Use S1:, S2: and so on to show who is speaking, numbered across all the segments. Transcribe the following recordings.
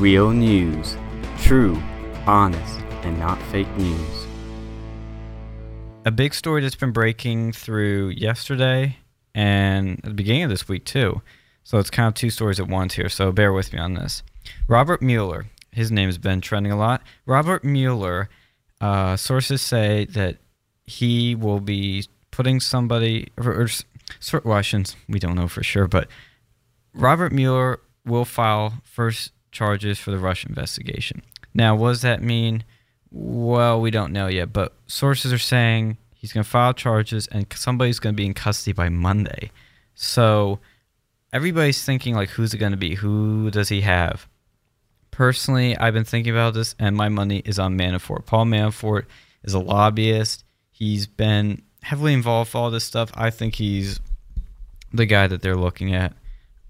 S1: Real news. True, honest, and not fake news.
S2: A big story that's been breaking through yesterday and at the beginning of this week, too. So it's kind of two stories at once here. So bear with me on this. Robert Mueller, his name has been trending a lot. Robert Mueller, uh, sources say that he will be putting somebody, or, or sort well, we don't know for sure, but Robert Mueller will file first charges for the Russia investigation. Now, what does that mean? Well, we don't know yet, but sources are saying he's going to file charges and somebody's going to be in custody by Monday. So everybody's thinking, like, who's it going to be? Who does he have? Personally, I've been thinking about this, and my money is on Manafort. Paul Manafort is a lobbyist. He's been heavily involved with all this stuff. I think he's the guy that they're looking at.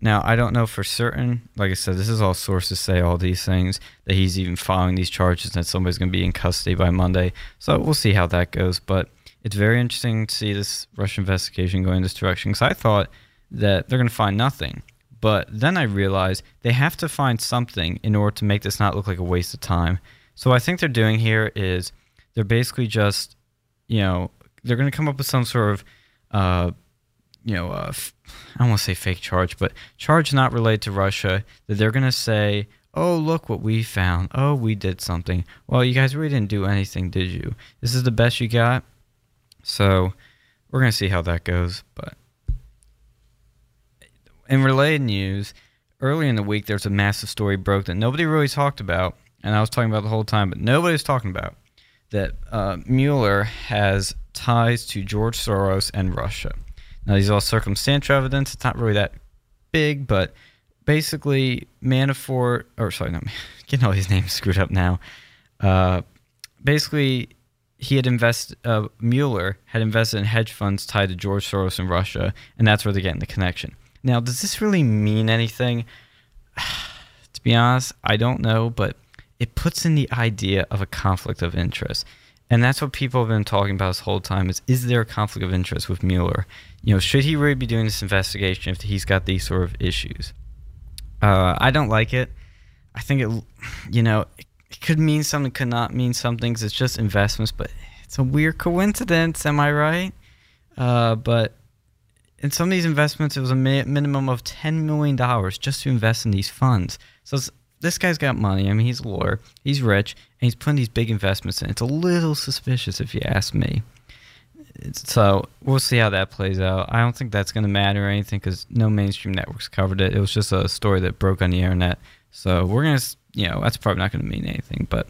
S2: Now, I don't know for certain. Like I said, this is all sources say all these things that he's even filing these charges that somebody's going to be in custody by Monday. So we'll see how that goes. But it's very interesting to see this Russian investigation going this direction because I thought that they're going to find nothing. But then I realized they have to find something in order to make this not look like a waste of time. So I think they're doing here is they're basically just, you know, they're going to come up with some sort of uh, you know, uh, I to say fake charge, but charge not related to Russia that they're going to say, oh, look what we found. Oh, we did something. Well, you guys really didn't do anything, did you? This is the best you got. So we're going to see how that goes. But in related news, early in the week, there's a massive story broke that nobody really talked about. And I was talking about the whole time, but nobody was talking about that uh, Mueller has ties to George Soros and Russia. Now, these are all circumstantial evidence. It's not really that big, but basically, Manafort, or sorry, me, getting all these names screwed up now. Uh, basically, he had invested, uh, Mueller had invested in hedge funds tied to George Soros in Russia, and that's where they're getting the connection. Now, does this really mean anything? to be honest, I don't know, but it puts in the idea of a conflict of interest. And that's what people have been talking about this whole time is is there a conflict of interest with Mueller? You know, should he really be doing this investigation if he's got these sort of issues? Uh, I don't like it. I think it, you know, it, could mean something, could not mean something. Cause it's just investments, but it's a weird coincidence. Am I right? Uh, but in some of these investments, it was a minimum of $10 million just to invest in these funds. So this guy's got money. I mean, he's a lawyer, he's rich, and he's putting these big investments in. It's a little suspicious, if you ask me. So we'll see how that plays out. I don't think that's going to matter or anything because no mainstream networks covered it. It was just a story that broke on the internet. So we're going to, you know, that's probably not going to mean anything. But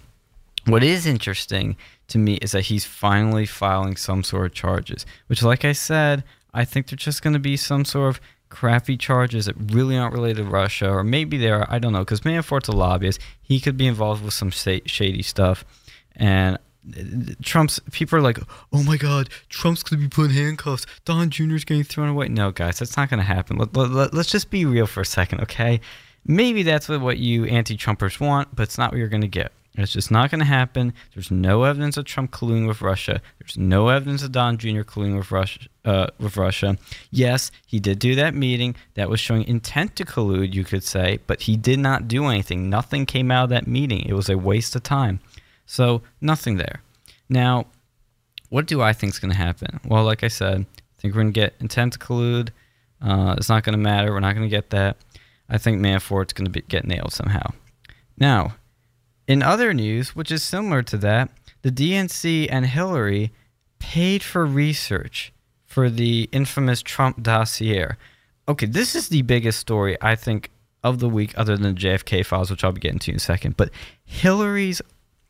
S2: what is interesting to me is that he's finally filing some sort of charges, which, like I said, I think they're just going to be some sort of crappy charges that really aren't related to Russia, or maybe they are. I don't know. Because Manafort's a lobbyist. He could be involved with some shady stuff. And Trump's people are like, oh my God, Trump's going to be put in handcuffs. Don Jr. is getting thrown away. No, guys, that's not going to happen. Let, let, let, let's just be real for a second, okay? Maybe that's what, what you anti Trumpers want, but it's not what you're going to get. It's just not going to happen. There's no evidence of Trump colluding with Russia. There's no evidence of Don Jr. colluding with Russia. Uh, with Russia. Yes, he did do that meeting that was showing intent to collude, you could say, but he did not do anything. Nothing came out of that meeting. It was a waste of time. So nothing there. Now, what do I think is going to happen? Well, like I said, I think we're going to get intent to collude. Uh, it's not going to matter. We're not going to get that. I think Manafort's going to get nailed somehow. Now, in other news, which is similar to that, the DNC and Hillary paid for research for the infamous Trump dossier. Okay, this is the biggest story I think of the week, other than the JFK files, which I'll be getting to in a second. But Hillary's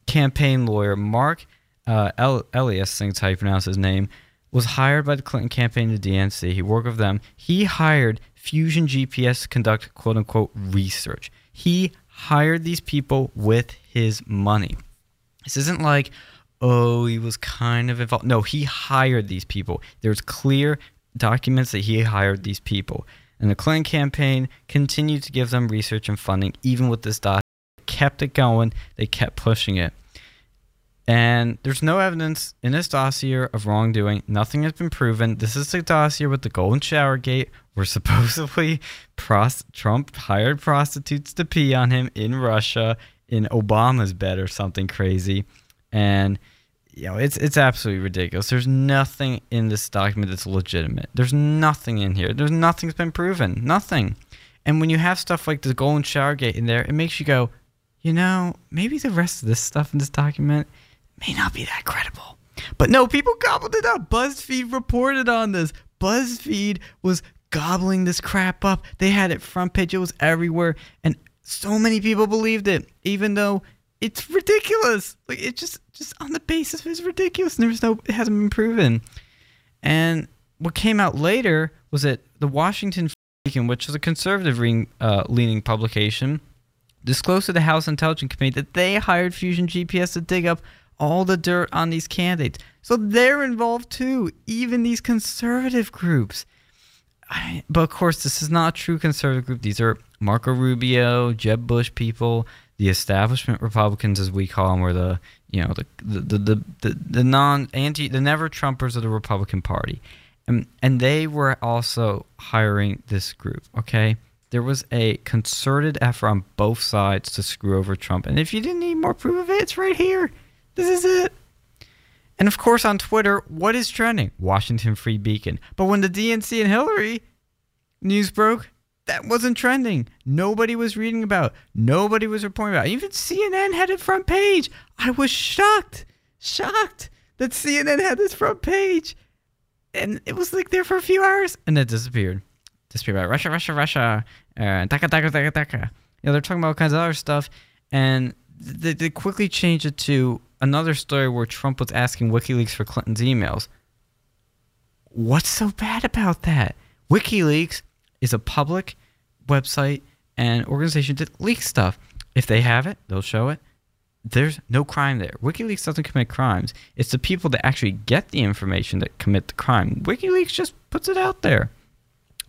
S2: campaign lawyer, Marc uh, El- Elias, I think how you pronounce his name, was hired by the Clinton campaign to DNC. He worked with them. He hired Fusion GPS to conduct quote unquote research. He hired these people with his money. This isn't like, oh, he was kind of involved. No, he hired these people. There's clear documents that he hired these people. And the Clinton campaign continued to give them research and funding, even with this dot. Kept it going. They kept pushing it. And there's no evidence in this dossier of wrongdoing. Nothing has been proven. This is the dossier with the golden shower gate where supposedly Trump hired prostitutes to pee on him in Russia in Obama's bed or something crazy. And you know, it's it's absolutely ridiculous. There's nothing in this document that's legitimate. There's nothing in here. There's nothing's been proven. Nothing. And when you have stuff like the golden shower gate in there, it makes you go, you know, maybe the rest of this stuff in this document may not be that credible. But no, people gobbled it up. BuzzFeed reported on this. BuzzFeed was gobbling this crap up. They had it front page. It was everywhere, and so many people believed it, even though it's ridiculous. Like it just just on the basis of it's ridiculous, and there's no it hasn't been proven. And what came out later was that the Washington Beacon, which is a conservative leaning, uh, leaning publication, disclosed to the House Intelligence Committee that they hired Fusion GPS to dig up all the dirt on these candidates. So they're involved too, even these conservative groups. I, but of course, this is not a true conservative group. These are Marco Rubio, Jeb Bush people, the establishment Republicans, as we call them, or the you know the the the the, the non anti the never Trumpers of the Republican Party, and and they were also hiring this group. Okay, there was a concerted effort on both sides to screw over Trump. And if you didn't need more proof of it, it's right here. This is it. And of course, on Twitter, what is trending? Washington Free Beacon. But when the DNC and Hillary news broke, that wasn't trending. Nobody was reading about. Nobody was reporting about. Even CNN had it front page. I was shocked, shocked that CNN had this front page, and it was like there for a few hours, and then disappeared. Disappeared about Russia, Russia, Russia, uh, Taka, Taka, Taka, Taka. You know, they're talking about all kinds of other stuff, and they, they quickly changed it to another story where Trump was asking WikiLeaks for Clinton's emails. What's so bad about that? WikiLeaks is a public website and organization that leaks stuff. If they have it, they'll show it. There's no crime there. WikiLeaks doesn't commit crimes. It's the people that actually get the information that commit the crime. WikiLeaks just puts it out there.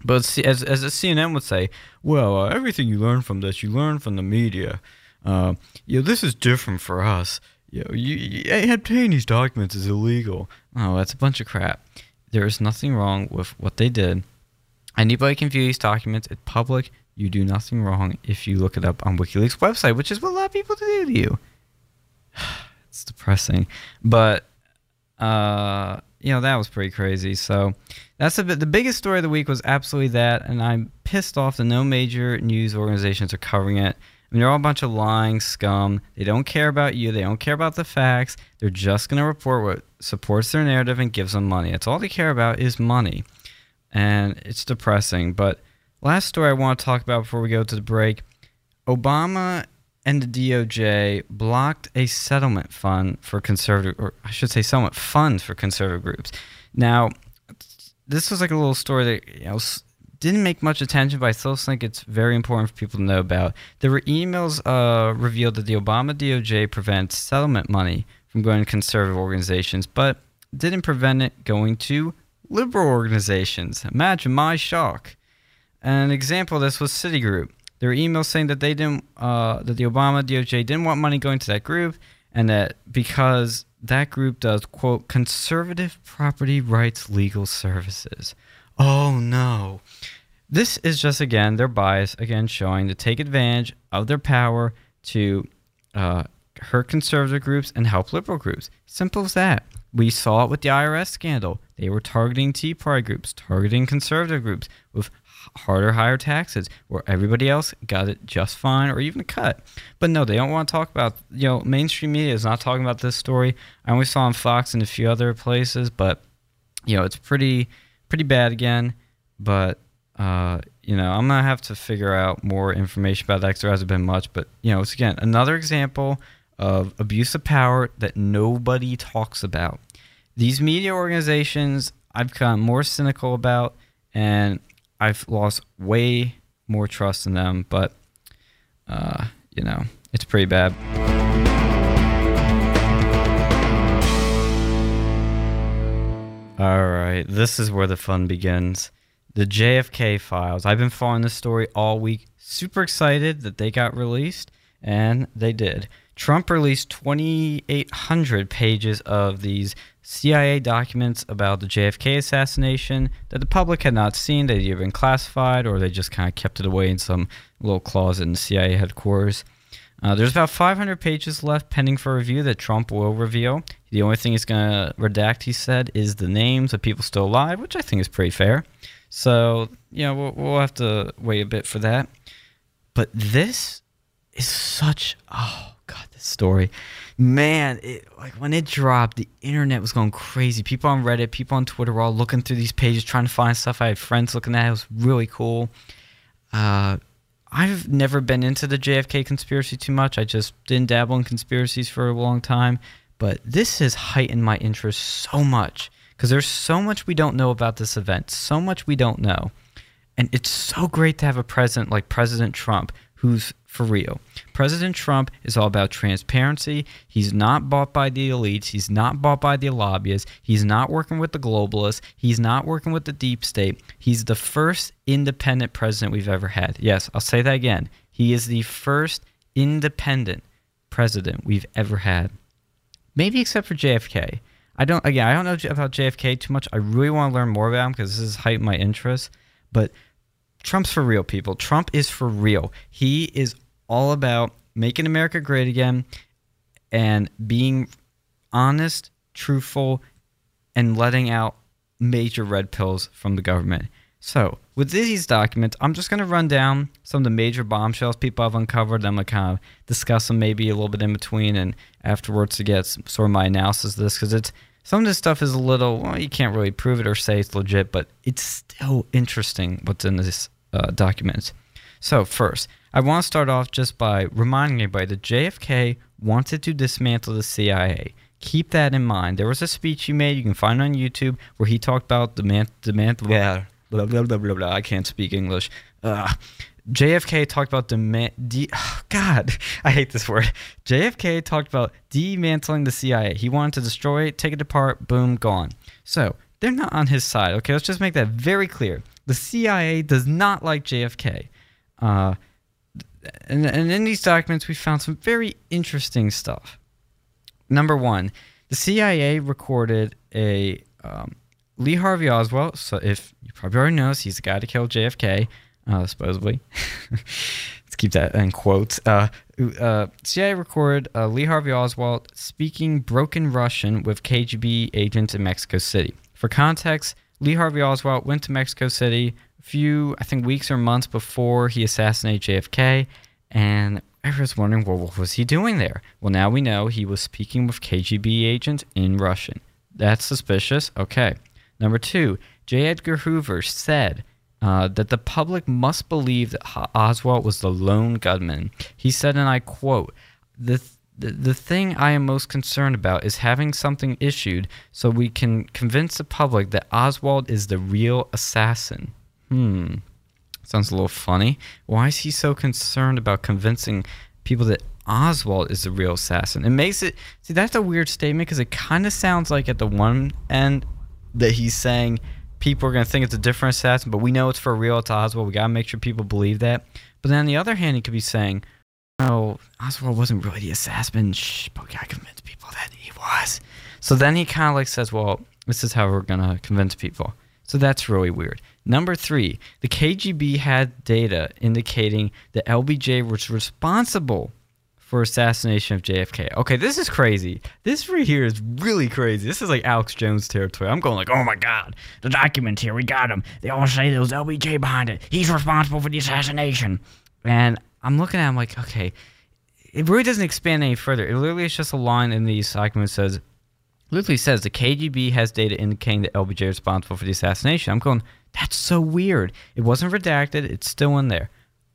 S2: But as, as the CNN would say, well, uh, everything you learn from this, you learn from the media. Uh, you know, this is different for us. Know, you, you, obtaining these documents is illegal. Oh, that's a bunch of crap. There is nothing wrong with what they did. Anybody can view these documents. It's public. You do nothing wrong if you look it up on WikiLeaks website, which is what a lot of people do to you. it's depressing, but uh, you know that was pretty crazy. So that's a bit. The biggest story of the week was absolutely that, and I'm pissed off that no major news organizations are covering it. Mean, they're all a bunch of lying scum. They don't care about you. They don't care about the facts. They're just going to report what supports their narrative and gives them money. That's all they care about is money. And it's depressing. But last story I want to talk about before we go to the break Obama and the DOJ blocked a settlement fund for conservative, or I should say, settlement funds for conservative groups. Now, this was like a little story that you know didn't make much attention, but I still think it's very important for people to know about. There were emails uh, revealed that the Obama DOJ prevents settlement money from going to conservative organizations, but didn't prevent it going to liberal organizations. Imagine my shock. An example of this was Citigroup. There were emails saying that they didn't, uh, that the Obama DOJ didn't want money going to that group, and that because that group does quote conservative property rights legal services. Oh no. This is just again their bias, again showing to take advantage of their power to uh, hurt conservative groups and help liberal groups. Simple as that. We saw it with the IRS scandal. They were targeting Tea Party groups, targeting conservative groups with harder, higher taxes, where everybody else got it just fine or even a cut. But no, they don't want to talk about, you know, mainstream media is not talking about this story. I only saw on Fox and a few other places, but, you know, it's pretty, pretty bad again. But uh, you know, I'm gonna have to figure out more information about that there hasn't been much. But you know, it's again another example of abuse of power that nobody talks about. These media organizations, I've become more cynical about, and I've lost way more trust in them. But uh, you know, it's pretty bad. All right, this is where the fun begins the JFK files. I've been following this story all week. Super excited that they got released. and they did. Trump released 2,800 pages of these CIA documents about the JFK assassination that the public had not seen. They'd either been classified or they just kind of kept it away in some little closet in the CIA headquarters. Uh, there's about 500 pages left pending for review that Trump will reveal. The only thing he's going to redact, he said, is the names of people still alive, which I think is pretty fair. So, you know, we'll, we'll have to wait a bit for that. But this is such, oh, God, this story. Man, it, like when it dropped, the internet was going crazy. People on Reddit, people on Twitter were all looking through these pages, trying to find stuff. I had friends looking at it. It was really cool. Uh, I've never been into the JFK conspiracy too much. I just didn't dabble in conspiracies for a long time. But this has heightened my interest so much because there's so much we don't know about this event, so much we don't know. And it's so great to have a president like President Trump who's for real. President Trump is all about transparency. He's not bought by the elites. He's not bought by the lobbyists. He's not working with the globalists. He's not working with the deep state. He's the first independent president we've ever had. Yes, I'll say that again. He is the first independent president we've ever had. Maybe except for JFK. I don't again, I don't know about JFK too much. I really want to learn more about him because this has heightened my interest, but Trump's for real, people. Trump is for real. He is all about making America great again and being honest, truthful, and letting out major red pills from the government. So, with these documents, I'm just going to run down some of the major bombshells people have uncovered. I'm going to kind of discuss them maybe a little bit in between and afterwards to get sort of my analysis of this because it's some of this stuff is a little, well, you can't really prove it or say it's legit, but it's still interesting what's in this uh, documents. So, first, I want to start off just by reminding everybody that JFK wanted to dismantle the CIA. Keep that in mind. There was a speech he made, you can find on YouTube, where he talked about the man, the man, blah, blah, blah, blah, blah, blah. I can't speak English. Uh, JFK talked about demand. De- oh, God, I hate this word. JFK talked about demantling the CIA. He wanted to destroy it, take it apart, boom, gone. So they're not on his side. Okay, let's just make that very clear. The CIA does not like JFK. Uh, and, and in these documents, we found some very interesting stuff. Number one, the CIA recorded a um, Lee Harvey Oswald. So if you probably already know, he's the guy to kill JFK, uh, supposedly. Let's keep that in quotes. Uh, uh, CIA recorded uh, Lee Harvey Oswald speaking broken Russian with KGB agents in Mexico City. For context, Lee Harvey Oswald went to Mexico City a few, I think, weeks or months before he assassinated JFK, and everyone's wondering, well, what was he doing there? Well, now we know he was speaking with KGB agents in Russian. That's suspicious. Okay. Number two, J. Edgar Hoover said uh, that the public must believe that Oswald was the lone gunman. He said, and I quote, the, the, the thing I am most concerned about is having something issued so we can convince the public that Oswald is the real assassin. Hmm. Sounds a little funny. Why is he so concerned about convincing people that Oswald is the real assassin? It makes it see that's a weird statement because it kind of sounds like at the one end that he's saying people are going to think it's a different assassin, but we know it's for real. It's Oswald. We got to make sure people believe that. But then on the other hand, he could be saying, no, Oswald wasn't really the assassin. Shh, but we got to convince people that he was. So then he kind of like says, well, this is how we're to convince people. So that's really weird. Number three, the KGB had data indicating that LBJ was responsible for assassination of JFK. Okay, this is crazy. This right here is really crazy. This is like Alex Jones territory. I'm going like, oh my god, the documents here, we got them. They all say there was LBJ behind it. He's responsible for the assassination. And I'm looking at him like, okay, it really doesn't expand any further. It literally is just a line in these documents says, literally says the KGB has data indicating that LBJ is responsible for the assassination. I'm going, that's so weird. It wasn't redacted. It's still in there.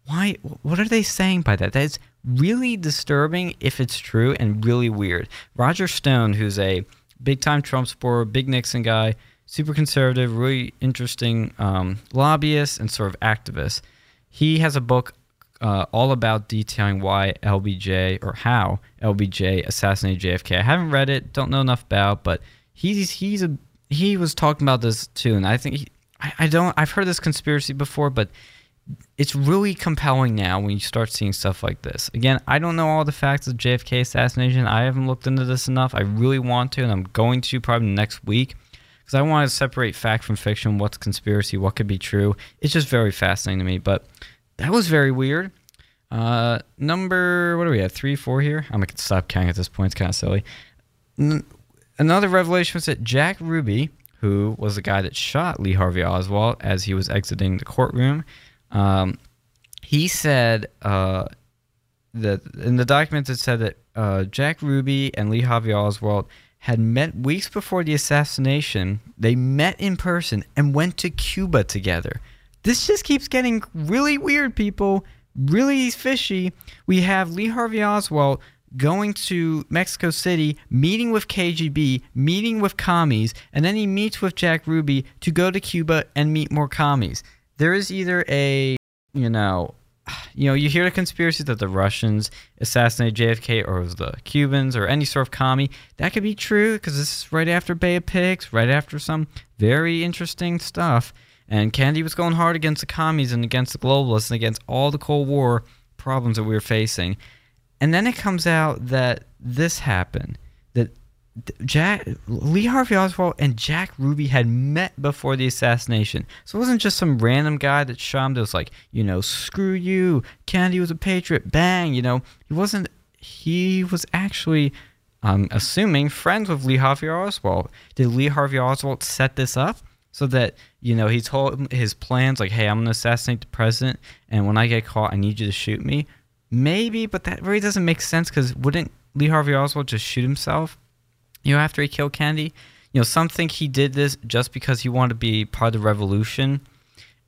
S2: Why? What are they saying by that? That is really disturbing if it's true and really weird. Roger Stone, who's a big time Trump supporter, big Nixon guy, super conservative, really interesting um, lobbyist and sort of activist, he has a book uh, all about detailing why LBJ or how LBJ assassinated JFK. I haven't read it, don't know enough about, but he's he's a he was talking about this too, and I think he, I, I don't I've heard this conspiracy before, but it's really compelling now when you start seeing stuff like this. Again, I don't know all the facts of JFK assassination. I haven't looked into this enough. I really want to, and I'm going to probably next week because I want to separate fact from fiction, what's conspiracy, what could be true. It's just very fascinating to me. But that was very weird. Uh, number, what do we have? Three, four here? I'm going to stop counting at this point. It's kind of silly. N- another revelation was that Jack Ruby, who was the guy that shot Lee Harvey Oswald as he was exiting the courtroom, um, he said uh, that in the documents it said that uh, Jack Ruby and Lee Harvey Oswald had met weeks before the assassination. They met in person and went to Cuba together. This just keeps getting really weird, people. Really fishy. We have Lee Harvey Oswald going to Mexico City, meeting with KGB, meeting with commies, and then he meets with Jack Ruby to go to Cuba and meet more commies there is either a you know you know you hear the conspiracy that the Russians assassinated JFK or the Cubans or any sort of commie that could be true because this is right after Bay of Pigs right after some very interesting stuff and Kennedy was going hard against the commies and against the globalists and against all the Cold War problems that we were facing and then it comes out that this happened that Jack Lee Harvey Oswald and Jack Ruby had met before the assassination. So it wasn't just some random guy that shot him that was like, you know, screw you, Kennedy was a patriot, bang, you know. He wasn't he was actually I'm assuming friends with Lee Harvey Oswald. Did Lee Harvey Oswald set this up so that, you know, he told his plans like, hey, I'm gonna assassinate the president and when I get caught I need you to shoot me? Maybe, but that really doesn't make sense because wouldn't Lee Harvey Oswald just shoot himself? you know, after he killed Kennedy. You know, some think he did this just because he wanted to be part of the revolution.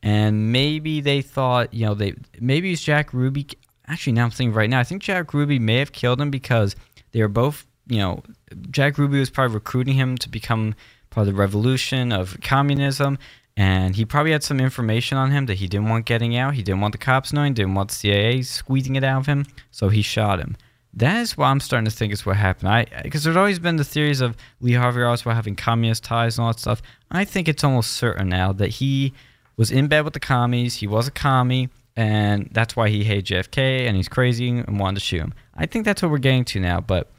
S2: And maybe they thought, you know, they maybe it's Jack Ruby. Actually, now I'm thinking right now, I think Jack Ruby may have killed him because they were both, you know, Jack Ruby was probably recruiting him to become part of the revolution of communism. And he probably had some information on him that he didn't want getting out. He didn't want the cops knowing, didn't want the CIA squeezing it out of him. So he shot him. That is what I'm starting to think is what happened. I because there's always been the theories of Lee Harvey Oswald having communist ties and all that stuff. I think it's almost certain now that he was in bed with the commies. He was a commie, and that's why he hated JFK and he's crazy and wanted to shoot him. I think that's what we're getting to now. But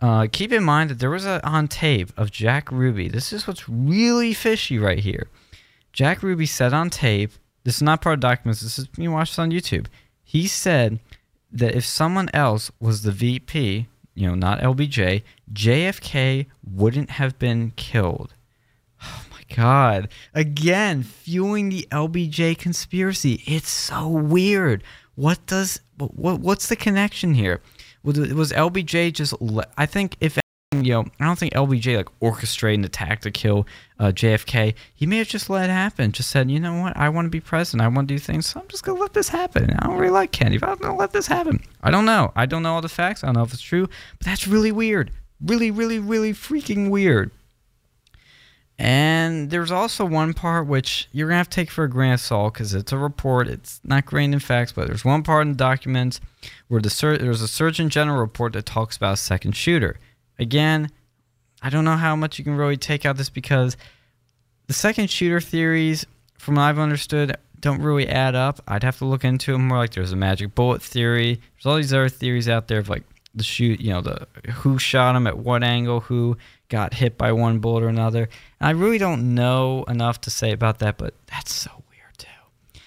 S2: uh, keep in mind that there was a on tape of Jack Ruby. This is what's really fishy right here. Jack Ruby said on tape. This is not part of documents. This is you watch this on YouTube. He said that if someone else was the VP, you know, not LBJ, JFK wouldn't have been killed. Oh my God. Again, fueling the LBJ conspiracy. It's so weird. What does, what, what's the connection here? Was, was LBJ just, I think if you know, I don't think LBJ like orchestrated an attack to kill uh, JFK. He may have just let it happen. Just said, you know what, I want to be president. I want to do things, so I'm just gonna let this happen. I don't really like Kennedy, but I'm gonna let this happen. I don't know. I don't know all the facts. I don't know if it's true, but that's really weird. Really, really, really freaking weird. And there's also one part which you're gonna have to take for a grain of salt because it's a report. It's not grained in facts, but there's one part in the documents where the sur- there's a Surgeon General report that talks about second shooter. Again, I don't know how much you can really take out this because the second shooter theories, from what I've understood, don't really add up. I'd have to look into them more. Like there's a magic bullet theory. There's all these other theories out there of like the shoot, you know, the who shot him at what angle, who got hit by one bullet or another. And I really don't know enough to say about that, but that's so weird too.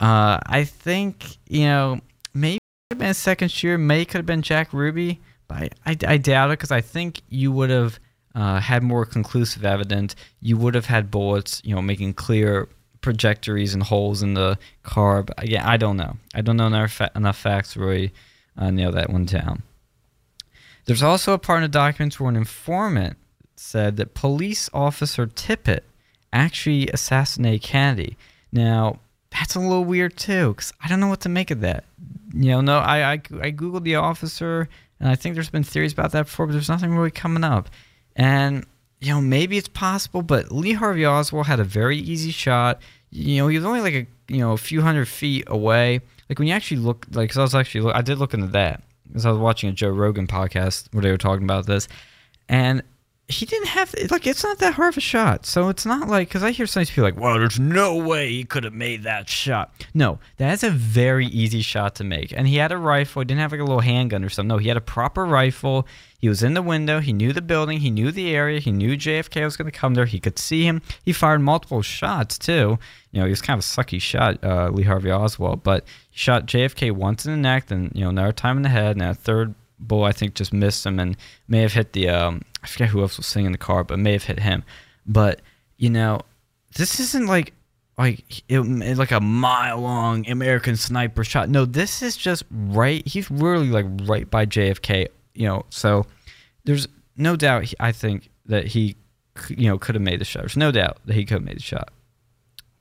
S2: Uh, I think you know maybe it could have been a second shooter. May could have been Jack Ruby. But I, I, I doubt it because I think you would have uh, had more conclusive evidence. You would have had bullets, you know, making clear trajectories and holes in the car. But again, I don't know. I don't know enough, fa- enough facts really uh, nail that one down. There's also a part in the documents where an informant said that police officer Tippit actually assassinated Kennedy. Now, that's a little weird too, because I don't know what to make of that. You know, no, I, I, I Googled the officer and I think there's been theories about that before, but there's nothing really coming up. And, you know, maybe it's possible, but Lee Harvey Oswald had a very easy shot. You know, he was only like a, you know, a few hundred feet away. Like when you actually look, like, cause I was actually, I did look into that because I was watching a Joe Rogan podcast where they were talking about this. And he didn't have like it's not that hard of a shot. So it's not like because I hear some people like, well, there's no way he could have made that shot. No, that's a very easy shot to make. And he had a rifle. He didn't have like a little handgun or something. No, he had a proper rifle. He was in the window. He knew the building. He knew the area. He knew JFK was going to come there. He could see him. He fired multiple shots too. You know, he was kind of a sucky shot, uh, Lee Harvey Oswald, but he shot JFK once in the neck, then you know another time in the head, and a third bull I think just missed him and may have hit the um, I forget who else was sitting in the car, but may have hit him. But you know, this isn't like like it, like a mile long American sniper shot. No, this is just right. He's really like right by JFK. You know, so there's no doubt. I think that he you know could have made the shot. There's no doubt that he could have made the shot.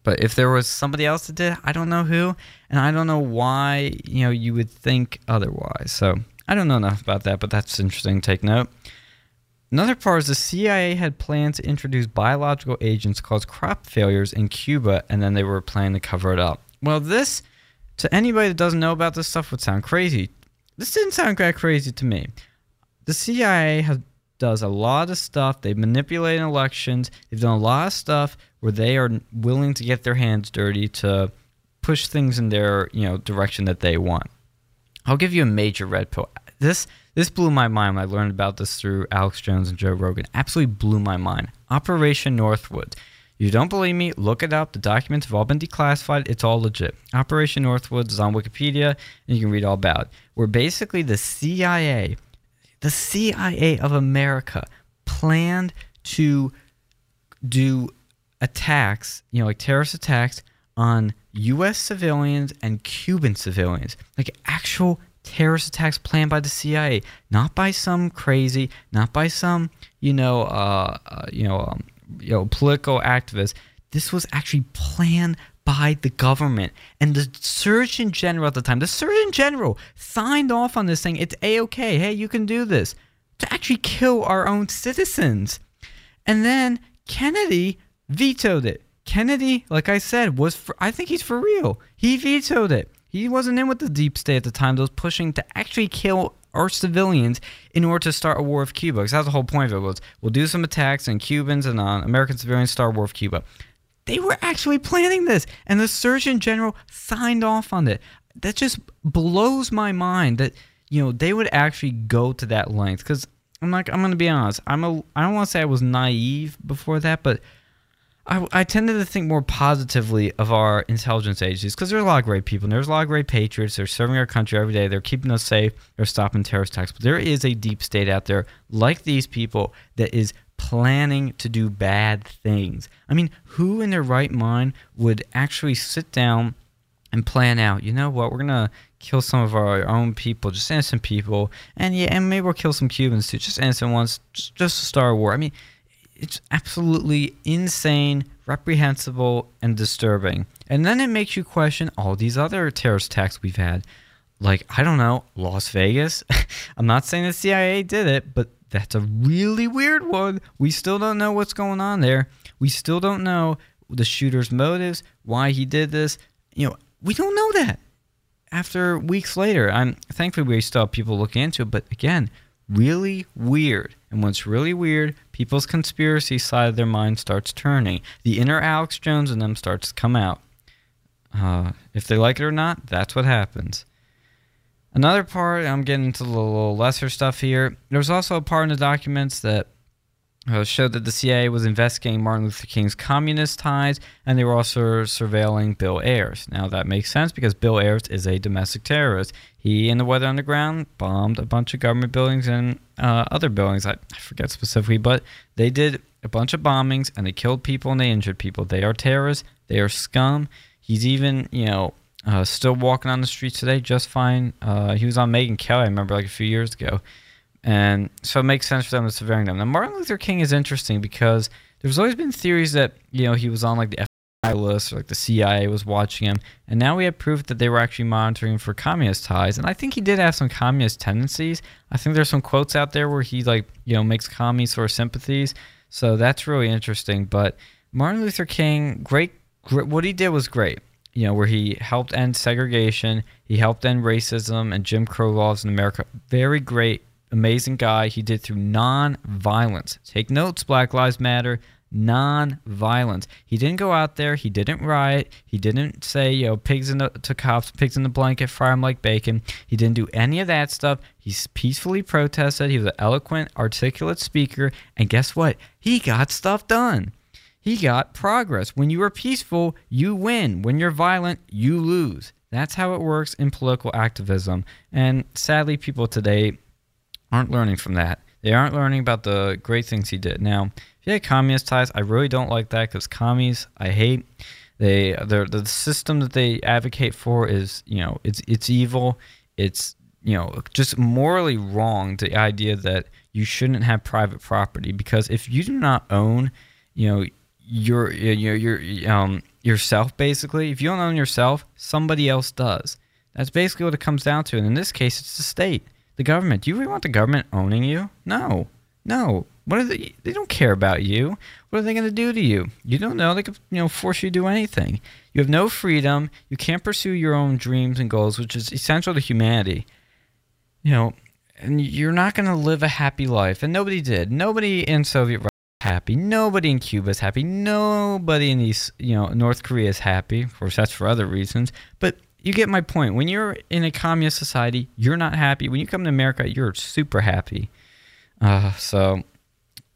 S2: But if there was somebody else that did, I don't know who, and I don't know why. You know, you would think otherwise. So I don't know enough about that, but that's interesting. Take note. Another part is the CIA had planned to introduce biological agents cause crop failures in Cuba, and then they were planning to cover it up. Well, this, to anybody that doesn't know about this stuff, would sound crazy. This didn't sound that crazy to me. The CIA has, does a lot of stuff. They manipulate elections. They've done a lot of stuff where they are willing to get their hands dirty to push things in their you know direction that they want. I'll give you a major red pill. This this blew my mind I learned about this through Alex Jones and Joe Rogan. Absolutely blew my mind. Operation Northwoods. You don't believe me? Look it up. The documents have all been declassified. It's all legit. Operation Northwoods is on Wikipedia, and you can read all about it. Where basically the CIA, the CIA of America, planned to do attacks, you know, like terrorist attacks on U.S. civilians and Cuban civilians, like actual terrorist attacks planned by the CIA, not by some crazy, not by some you know, uh, uh, you know, um, you know, political activists. This was actually planned by the government and the Surgeon General at the time. The Surgeon General signed off on this thing. It's a okay. Hey, you can do this to actually kill our own citizens, and then Kennedy vetoed it. Kennedy, like I said, was for, I think he's for real. He vetoed it. He wasn't in with the deep state at the time that was pushing to actually kill our civilians in order to start a war of Cuba. Because that's the whole point of it was we'll do some attacks on Cubans and on American civilians, start war of Cuba. They were actually planning this, and the Surgeon General signed off on it. That just blows my mind that you know they would actually go to that length. Because I'm like, I'm gonna be honest. I'm a. I don't want to say I was naive before that, but I, I tended to think more positively of our intelligence agencies because there's a lot of great people and there's a lot of great patriots. They're serving our country every day. They're keeping us safe. They're stopping terrorist attacks. But there is a deep state out there like these people that is planning to do bad things. I mean, who in their right mind would actually sit down and plan out, you know what, we're going to kill some of our own people, just innocent people. And yeah, and maybe we'll kill some Cubans too, just innocent ones, just, just to start a war. I mean, it's absolutely insane, reprehensible, and disturbing. And then it makes you question all these other terrorist attacks we've had. Like, I don't know, Las Vegas. I'm not saying the CIA did it, but that's a really weird one. We still don't know what's going on there. We still don't know the shooter's motives, why he did this. You know, we don't know that. After weeks later, I'm thankfully we still have people looking into it, but again, really weird. And what's really weird, people's conspiracy side of their mind starts turning. The inner Alex Jones in them starts to come out. Uh, if they like it or not, that's what happens. Another part, I'm getting into the little lesser stuff here. There's also a part in the documents that uh, showed that the CIA was investigating Martin Luther King's communist ties, and they were also surveilling Bill Ayers. Now that makes sense because Bill Ayers is a domestic terrorist. He and the Weather Underground bombed a bunch of government buildings and uh, other buildings. I, forget specifically, but they did a bunch of bombings and they killed people and they injured people. They are terrorists. They are scum. He's even, you know, uh, still walking on the streets today just fine. Uh, he was on Megyn Kelly, I remember, like a few years ago. And so it makes sense for them to surveying them. Now, Martin Luther King is interesting because there's always been theories that, you know, he was on like the FBI list or like the CIA was watching him. And now we have proof that they were actually monitoring him for communist ties. And I think he did have some communist tendencies. I think there's some quotes out there where he like, you know, makes communist sort of sympathies. So that's really interesting. But Martin Luther King, great, great what he did was great you know, where he helped end segregation, he helped end racism and Jim Crow laws in America. Very great amazing guy. He did through non-violence. Take notes, Black Lives Matter. Non-violence. He didn't go out there. He didn't riot. He didn't say, you know, pigs in the to cops, pigs in the blanket, fry them like bacon. He didn't do any of that stuff. He peacefully protested. He was an eloquent, articulate speaker, and guess what? He got stuff done. He got progress. When you are peaceful, you win. When you're violent, you lose. That's how it works in political activism. And sadly, people today aren't learning from that. They aren't learning about the great things he did. Now, if you had communist ties, I really don't like that because commies I hate. They the system that they advocate for is you know it's it's evil. It's you know just morally wrong. The idea that you shouldn't have private property because if you do not own, you know your your your um yourself basically. If you don't own yourself, somebody else does. That's basically what it comes down to. And in this case, it's the state, the government. Do you really want the government owning you? No, no. What are they? They don't care about you. What are they going to do to you? You don't know. They could, you know, force you to do anything. You have no freedom. You can't pursue your own dreams and goals, which is essential to humanity. You know, and you're not going to live a happy life. And nobody did. Nobody in Soviet Russia is happy. Nobody in Cuba is happy. Nobody in East, you know, North Korea is happy. Of course, that's for other reasons. But you get my point. When you're in a communist society, you're not happy. When you come to America, you're super happy. Uh, so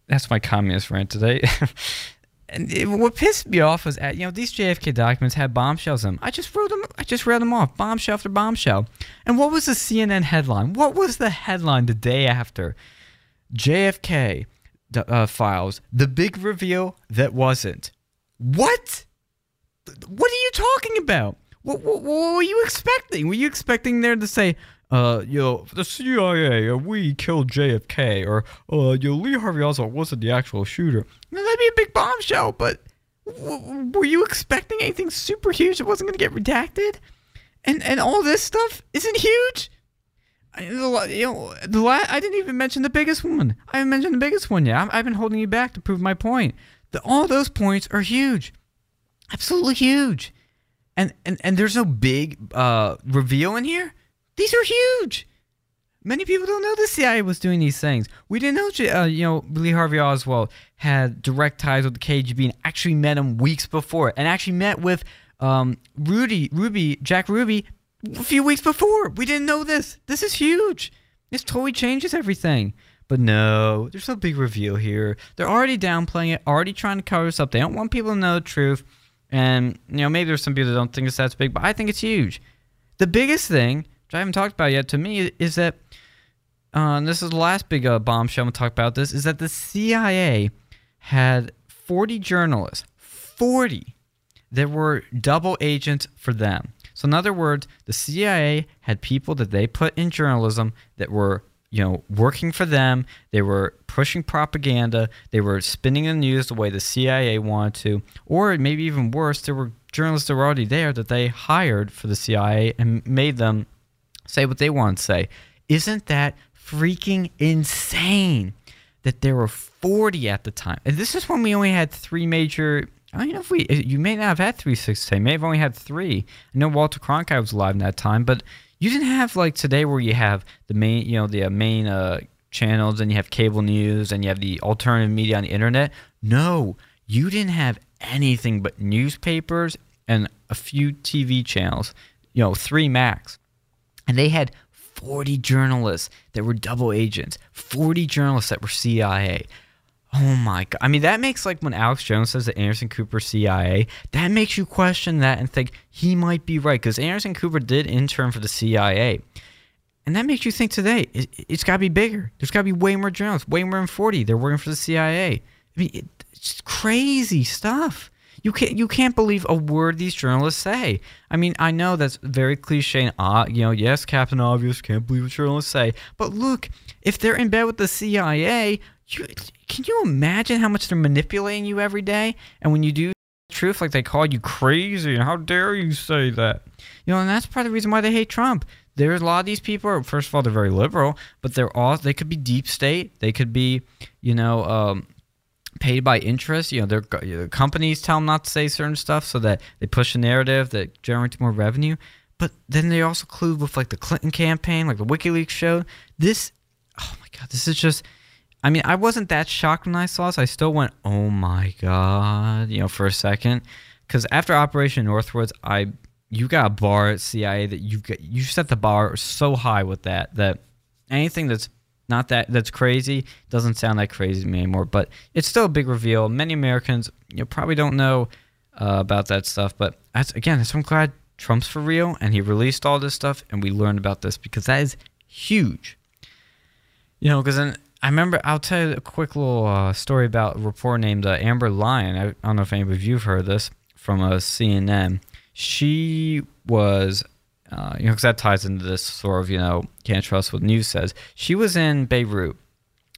S2: that's my communist rant today. and it, what pissed me off was, at, you know, these JFK documents had bombshells in them. I just wrote them. I just read them off, bombshell after bombshell. And what was the CNN headline? What was the headline the day after? JFK uh, files the big reveal that wasn't. What? What are you talking about? What, what, what were you expecting? Were you expecting there to say, uh, you know, the CIA, uh, we killed JFK, or, uh, you know, Lee Harvey Oswald wasn't the actual shooter? Now, that'd be a big bombshell, but w- were you expecting anything super huge that wasn't going to get redacted? And, and all this stuff isn't huge? you know, the la- I didn't even mention the biggest one. I haven't mentioned the biggest one yet. i have been holding you back to prove my point. The, all those points are huge, absolutely huge, and and and there's no big uh, reveal in here. These are huge. Many people don't know the CIA was doing these things. We didn't know, uh, you know, Lee Harvey Oswald had direct ties with the KGB and actually met him weeks before, and actually met with um, Rudy, Ruby, Jack Ruby a few weeks before. We didn't know this. This is huge. This totally changes everything. But no, there's no big reveal here. They're already downplaying it, already trying to cover this up. They don't want people to know the truth. And, you know, maybe there's some people that don't think it's that big, but I think it's huge. The biggest thing, which I haven't talked about yet to me, is that, uh, this is the last big uh, bombshell I'm going to talk about this, is that the CIA had 40 journalists, 40, that were double agents for them. So, in other words, the CIA had people that they put in journalism that were, you know, working for them. They were pushing propaganda. They were spinning the news the way the CIA wanted to. Or maybe even worse, there were journalists that were already there that they hired for the CIA and made them say what they want to say. Isn't that freaking insane that there were 40 at the time? And this is when we only had three major I don't know if we. You may not have had three six You may have only had three. I know Walter Cronkite was alive in that time, but you didn't have like today where you have the main, you know, the uh, main uh, channels, and you have cable news, and you have the alternative media on the internet. No, you didn't have anything but newspapers and a few TV channels. You know, three max, and they had 40 journalists that were double agents, 40 journalists that were CIA. Oh my god! I mean, that makes like when Alex Jones says that Anderson Cooper CIA, that makes you question that and think he might be right because Anderson Cooper did intern for the CIA, and that makes you think today it, has got to be bigger. There's got to be way more journalists, way more than forty. They're working for the CIA. I mean, it, it's crazy stuff. You can't you can't believe a word these journalists say. I mean, I know that's very cliche and uh, you know, yes, Captain Obvious, can't believe what journalists say. But look, if they're in bed with the CIA, you, can you imagine how much they're manipulating you every day? And when you do truth, like they call you crazy, and how dare you say that? You know, and that's part of the reason why they hate Trump. There's a lot of these people. First of all, they're very liberal, but they're all they could be deep state. They could be, you know, um, paid by interest. You know, their companies tell them not to say certain stuff so that they push a narrative that generates more revenue. But then they also collude with like the Clinton campaign, like the WikiLeaks showed. This oh my god, this is just. I mean, I wasn't that shocked when I saw this. I still went, oh my god, you know, for a second, because after Operation Northwoods, I you got a bar at CIA that you got you set the bar so high with that that anything that's not that that's crazy doesn't sound that crazy to me anymore. But it's still a big reveal. Many Americans you know, probably don't know uh, about that stuff, but that's again, that's I'm glad Trump's for real and he released all this stuff and we learned about this because that is huge. You know, because then I remember I'll tell you a quick little uh, story about a reporter named uh, Amber Lyon. I, don't know if any of you've heard this from a uh, CNN. She was, uh, you know, because that ties into this sort of, you know, can't trust what news says. She was in Bahrain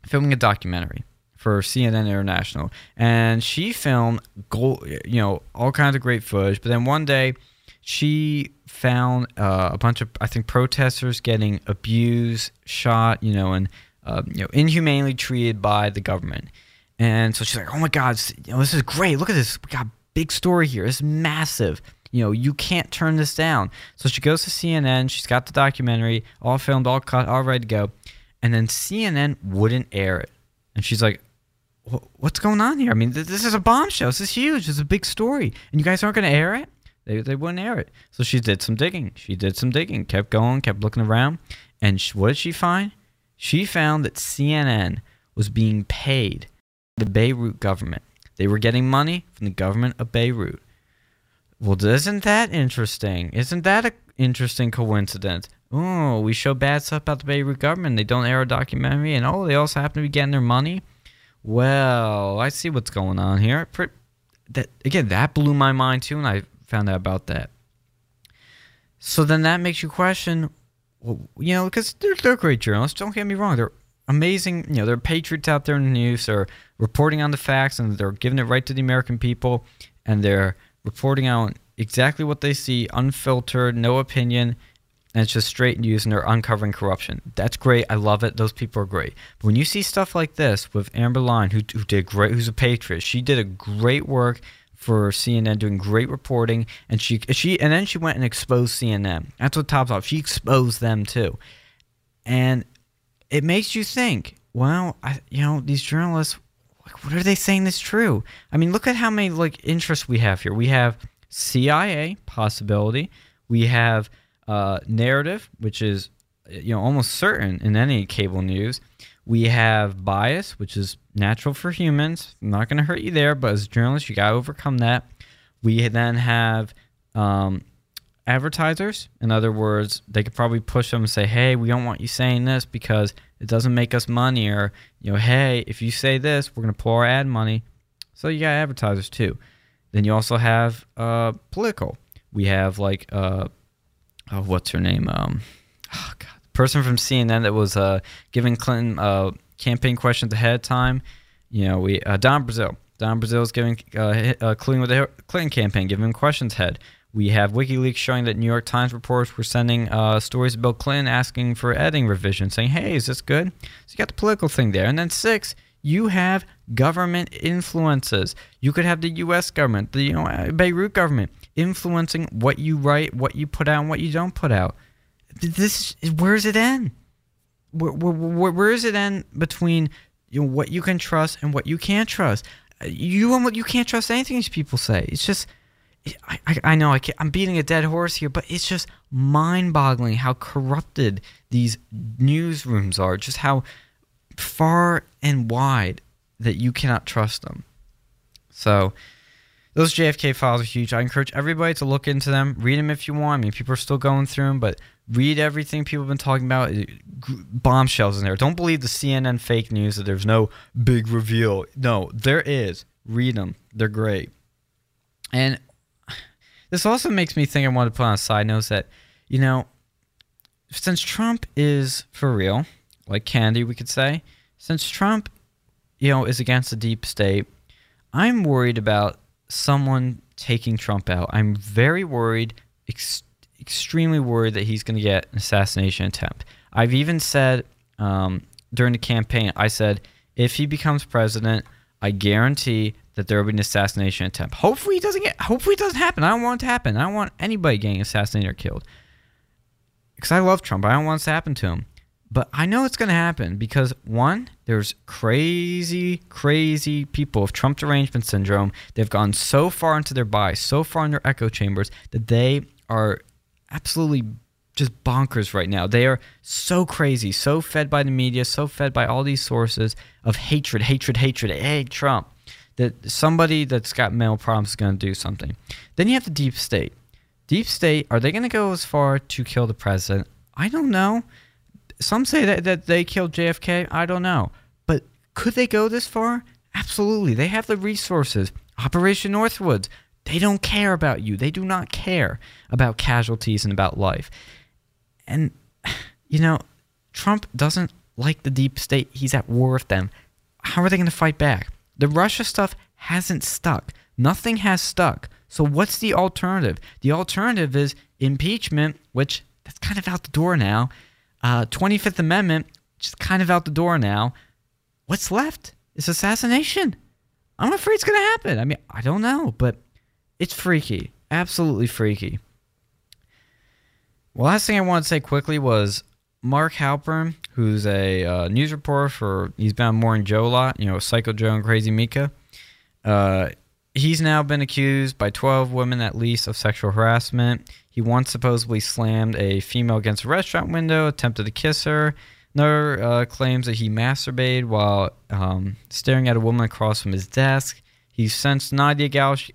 S2: filming a documentary for CNN International, and she filmed, gold, you know, all kinds of great footage. But then one day, she found uh, a bunch of, I think, protesters getting abused, shot, you know, and uh, you know, inhumanely treated by the government. And so she's like, "Oh my God, you know, this is great! Look at this. We got big story here. It's massive. You know, you can't turn this down." So she goes to CNN. She's got the documentary all filmed, all cut, all ready to go, and then CNN wouldn't air it. And she's like, "What's going on here? I mean, this is a bombshell. This is huge. Is a big story, and you guys aren't going to air it." They, they wouldn't air it. So she did some digging. She did some digging, kept going, kept looking around. And she, what did she find? She found that CNN was being paid the Bahrain government. They were getting money from the government of Bahrain. Well, isn't that interesting? Isn't that an interesting coincidence? Oh, we show bad stuff about the Bahrain government. They don't air a documentary, and oh, they also happen to be getting their money. Well, I see what's going on here. That again, that blew my mind too, and I found out about that. So then that makes you question, well, you know, because they're, they're great journalists. Don't get me wrong; they're amazing. You know, they're patriots out there in the news. They're reporting on the facts and they're giving it right to the American people, and they're reporting on exactly what they see, unfiltered, no opinion, and it's just straight news, and they're uncovering corruption. That's great. I love it. Those people are great. But when you see stuff like this with Amber Lyon, who, who did great, who's a patriot, she did a great work for CNN doing great reporting, and she she and then she went and exposed CNN. That's what tops off. She exposed them too, and it makes you think. Well, I, you know, these journalists, like, what are they saying is true? I mean, look at how many like interests we have here. We have CIA possibility. We have uh, narrative, which is you know almost certain in any cable news. We have bias, which is natural for humans. I'm not going to hurt you there, but as journalists, you got to overcome that. We then have um, advertisers. In other words, they could probably push them and say, "Hey, we don't want you saying this because it doesn't make us money," or you know, "Hey, if you say this, we're going to pull our ad money." So you got advertisers too. Then you also have uh, political. We have like uh, oh, what's her name? Um, oh God, person from CNN that was uh, giving Clinton uh, campaign questions ahead of time. You know, we uh, Don Brazile. Don Brazile is giving uh, uh, Clinton with the Clinton campaign, giving him questions ahead. We have WikiLeaks showing that New York Times reporters were sending uh, stories about Clinton asking for editing revisions, saying, "Hey, is this good?" So you got the political thing there, and then six, you have government influences. You could have the U.S. government, the you know Bahrain government, influencing what you write, what you put out, and what you don't put out this where's it end? Where, where, where is it end between you know, what you can trust and what you can't trust? You and what you can't trust anything these people say. It's just, I, I, I know I am beating a dead horse here, but it's just mind-boggling how corrupted these newsrooms are. Just how far and wide that you cannot trust them. So those JFK files are huge. I encourage everybody to look into them, read them if you want. I mean, people are still going through them, but read everything people have been talking about. Bombshells in there. Don't believe the CNN fake news that there's no big reveal. No, there is. Read them. They're great. And this also makes me think I want to put on a side note that, you know, since Trump is for real, like Candy, we could say, since Trump, you know, is against the deep state, I'm worried about someone taking Trump out. I'm very worried, ex- extremely worried that he's going to get an assassination attempt. I've even said um, during the campaign, I said, if he becomes president, I guarantee that there will be an assassination attempt. Hopefully, it doesn't get. Hopefully, it doesn't happen. I don't want it to happen. I don't want anybody getting assassinated or killed. Because I love Trump. I don't want this to happen to him. But I know it's going to happen because one, there's crazy, crazy people with Trump derangement syndrome. They've gone so far into their bias, so far in their echo chambers that they are absolutely just bonkers right now. They are so crazy, so fed by the media, so fed by all these sources of hatred, hatred, hatred. Hey, Trump. That somebody that's got mental problems is going to do something. Then you have the deep state. Deep state, are they going to go as far to kill the president? I don't know. Some say that, that they killed JFK. I don't know. But could they go this far? Absolutely. They have the resources. Operation Northwoods. They don't care about you. They do not care about casualties and about life. And, you know, Trump doesn't like the deep state. He's at war with them. How are they going to fight back? The Russia stuff hasn't stuck. Nothing has stuck. So what's the alternative? The alternative is impeachment, which that's kind of out the door now. Uh, 25th Amendment, just kind of out the door now. What's left? Is assassination. I'm afraid it's going to happen. I mean, I don't know, but it's freaky. Absolutely freaky. Well, last thing I want to say quickly was Mark Halperin, who's a uh, news reporter for, he's been on Morning Joe a lot, you know, Psycho Joe and Crazy Mika. Uh, he's now been accused by 12 women at least of sexual harassment. He once supposedly slammed a female against a restaurant window, attempted to kiss her. Another uh, claims that he masturbated while um, staring at a woman across from his desk. He's since denied the allegation.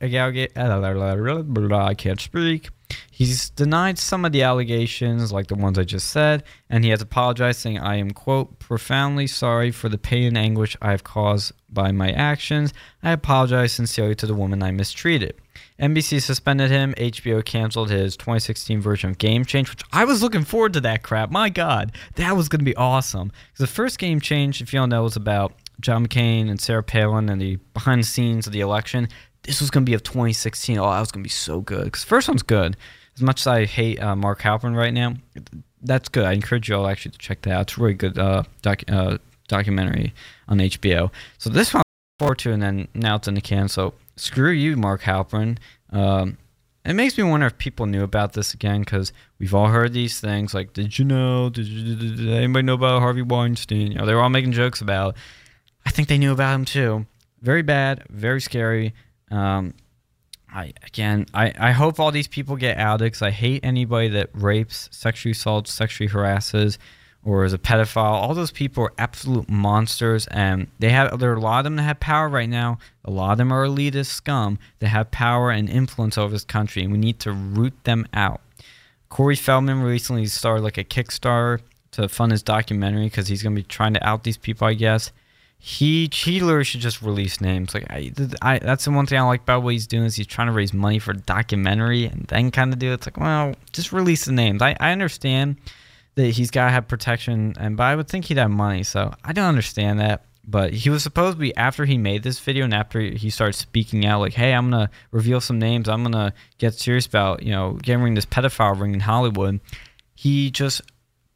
S2: I can't speak. He's denied some of the allegations, like the ones I just said, and he has apologized, saying, I am, quote, profoundly sorry for the pain and anguish I have caused by my actions. I apologize sincerely to the woman I mistreated. NBC suspended him. HBO canceled his 2016 version of Game Change, which I was looking forward to that crap. My God, that was going to be awesome. The first Game Change, if you don't know, was about John McCain and Sarah Palin and the behind the scenes of the election. This was going to be of 2016. Oh, that was going to be so good. Because first one's good. As much as I hate uh, Mark Halperin right now, that's good. I encourage you all actually to check that out. It's a really good uh, doc, uh, documentary on HBO. So this one I'm forward to, and then now it's in the can. So screw you, Mark Halperin. Um, it makes me wonder if people knew about this again because we've all heard these things like, "Did you know? Did, you, did, did anybody know about Harvey Weinstein?" You know, they were all making jokes about. I think they knew about him too. Very bad, very scary. Um, I again, I, I hope all these people get because I hate anybody that rapes, sexually assaults, sexually harasses, or is a pedophile. All those people are absolute monsters, and they have there are a lot of them that have power right now. A lot of them are elitist scum that have power and influence over this country, and we need to root them out. Corey Feldman recently started like a Kickstarter to fund his documentary because he's going to be trying to out these people, I guess he he literally should just release names. Like I, I, that's the one thing I like about what he's doing is he's trying to raise money for a documentary and then kind of do it. It's like, well, just release the names. I, I understand that he's got to have protection, and but I would think he'd have money, so I don't understand that. But he was supposed to be after he made this video and after he started speaking out, like, "Hey, I'm gonna reveal some names. I'm gonna get serious about you know getting this pedophile ring in Hollywood." He just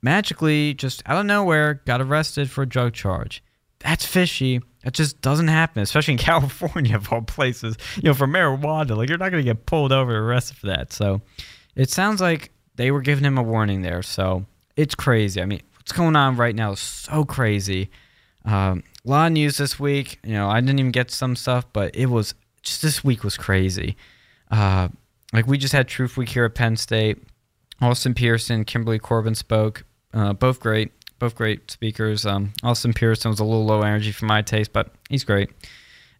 S2: magically, just out of nowhere, got arrested for a drug charge that's fishy. That just doesn't happen, especially in California of all places. You know, for marijuana, like you're not going to get pulled over or arrested for that. So it sounds like they were giving him a warning there. So it's crazy. I mean, what's going on right now is so crazy. Um, a lot of news this week. You know, I didn't even get some stuff, but it was just this week was crazy. Uh, like we just had Truth Week here at Penn State. Austin Petersen, Kimberly Corban spoke. Uh, both great both great speakers. Um, Austin Petersen was a little low energy for my taste, but he's great.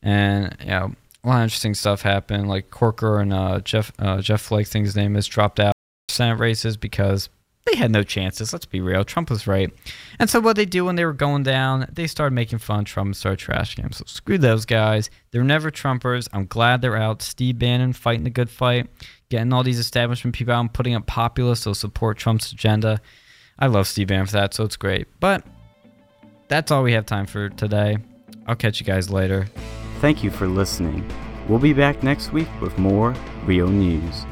S2: And yeah, a lot of interesting stuff happened. Like Corker and uh, Jeff uh, Jeff Flake, things name is, dropped out Senate races because they had no chances. Let's be real. Trump was right. And so what they do when they were going down, they started making fun of Trump and started trashing him. So screw those guys. They're never Trumpers. I'm glad they're out. Steve Bannon fighting the good fight, getting all these establishment people out and putting up populists who support Trump's agenda. I love Steve Bannon for that, so it's great. But that's all we have time for today. I'll catch you guys later.
S1: Thank you for listening. We'll be back next week with more real news.